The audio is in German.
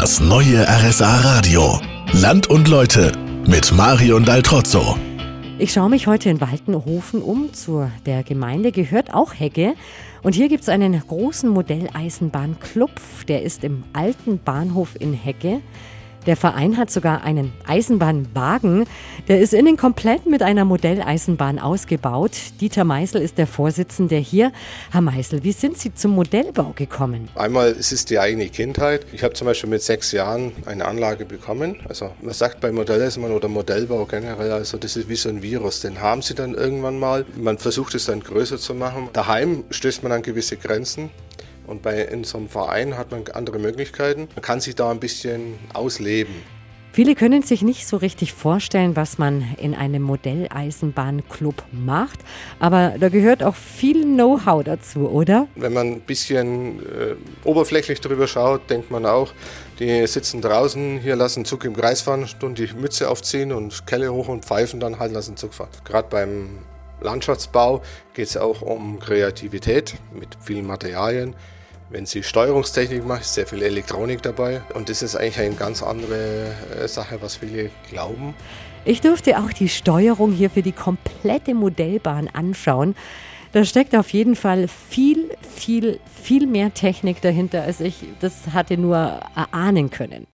Das neue RSA Radio. Land und Leute mit Marion Daltrozzo. Ich schaue mich heute in Waltenhofen um. Zu der Gemeinde gehört auch Hegge. Und hier gibt es einen großen Modelleisenbahnclub. Der ist im alten Bahnhof in Hegge. Der Verein hat sogar einen Eisenbahnwagen. Der ist innen komplett mit einer Modelleisenbahn ausgebaut. Dieter Meißel ist der Vorsitzende hier. Herr Meißel, wie sind Sie zum Modellbau gekommen? Einmal ist es die eigene Kindheit. Ich habe zum Beispiel mit sechs Jahren eine Anlage bekommen. Also man sagt bei Modelleisenbahn oder Modellbau generell, also das ist wie so ein Virus. Den haben Sie dann irgendwann mal. Man versucht es dann größer zu machen. Daheim stößt man an gewisse Grenzen. Und bei in so einem Verein hat man andere Möglichkeiten. Man kann sich da ein bisschen ausleben. Viele können sich nicht so richtig vorstellen, was man in einem Modelleisenbahnclub macht, aber da gehört auch viel Know-how dazu, oder? Wenn man ein bisschen äh, oberflächlich drüber schaut, denkt man auch, die sitzen draußen, hier lassen Zug im Kreis fahren und die Mütze aufziehen und Kelle hoch und pfeifen, dann halt lassen Zug fahren. Gerade beim Landschaftsbau geht es auch um Kreativität mit vielen Materialien. Wenn Sie Steuerungstechnik machen, ist sehr viel Elektronik dabei. Und das ist eigentlich eine ganz andere äh, Sache, was viele glauben. Ich durfte auch die Steuerung hier für die komplette Modellbahn anschauen. Da steckt auf jeden Fall viel, viel, viel mehr Technik dahinter, als ich das hatte nur erahnen können.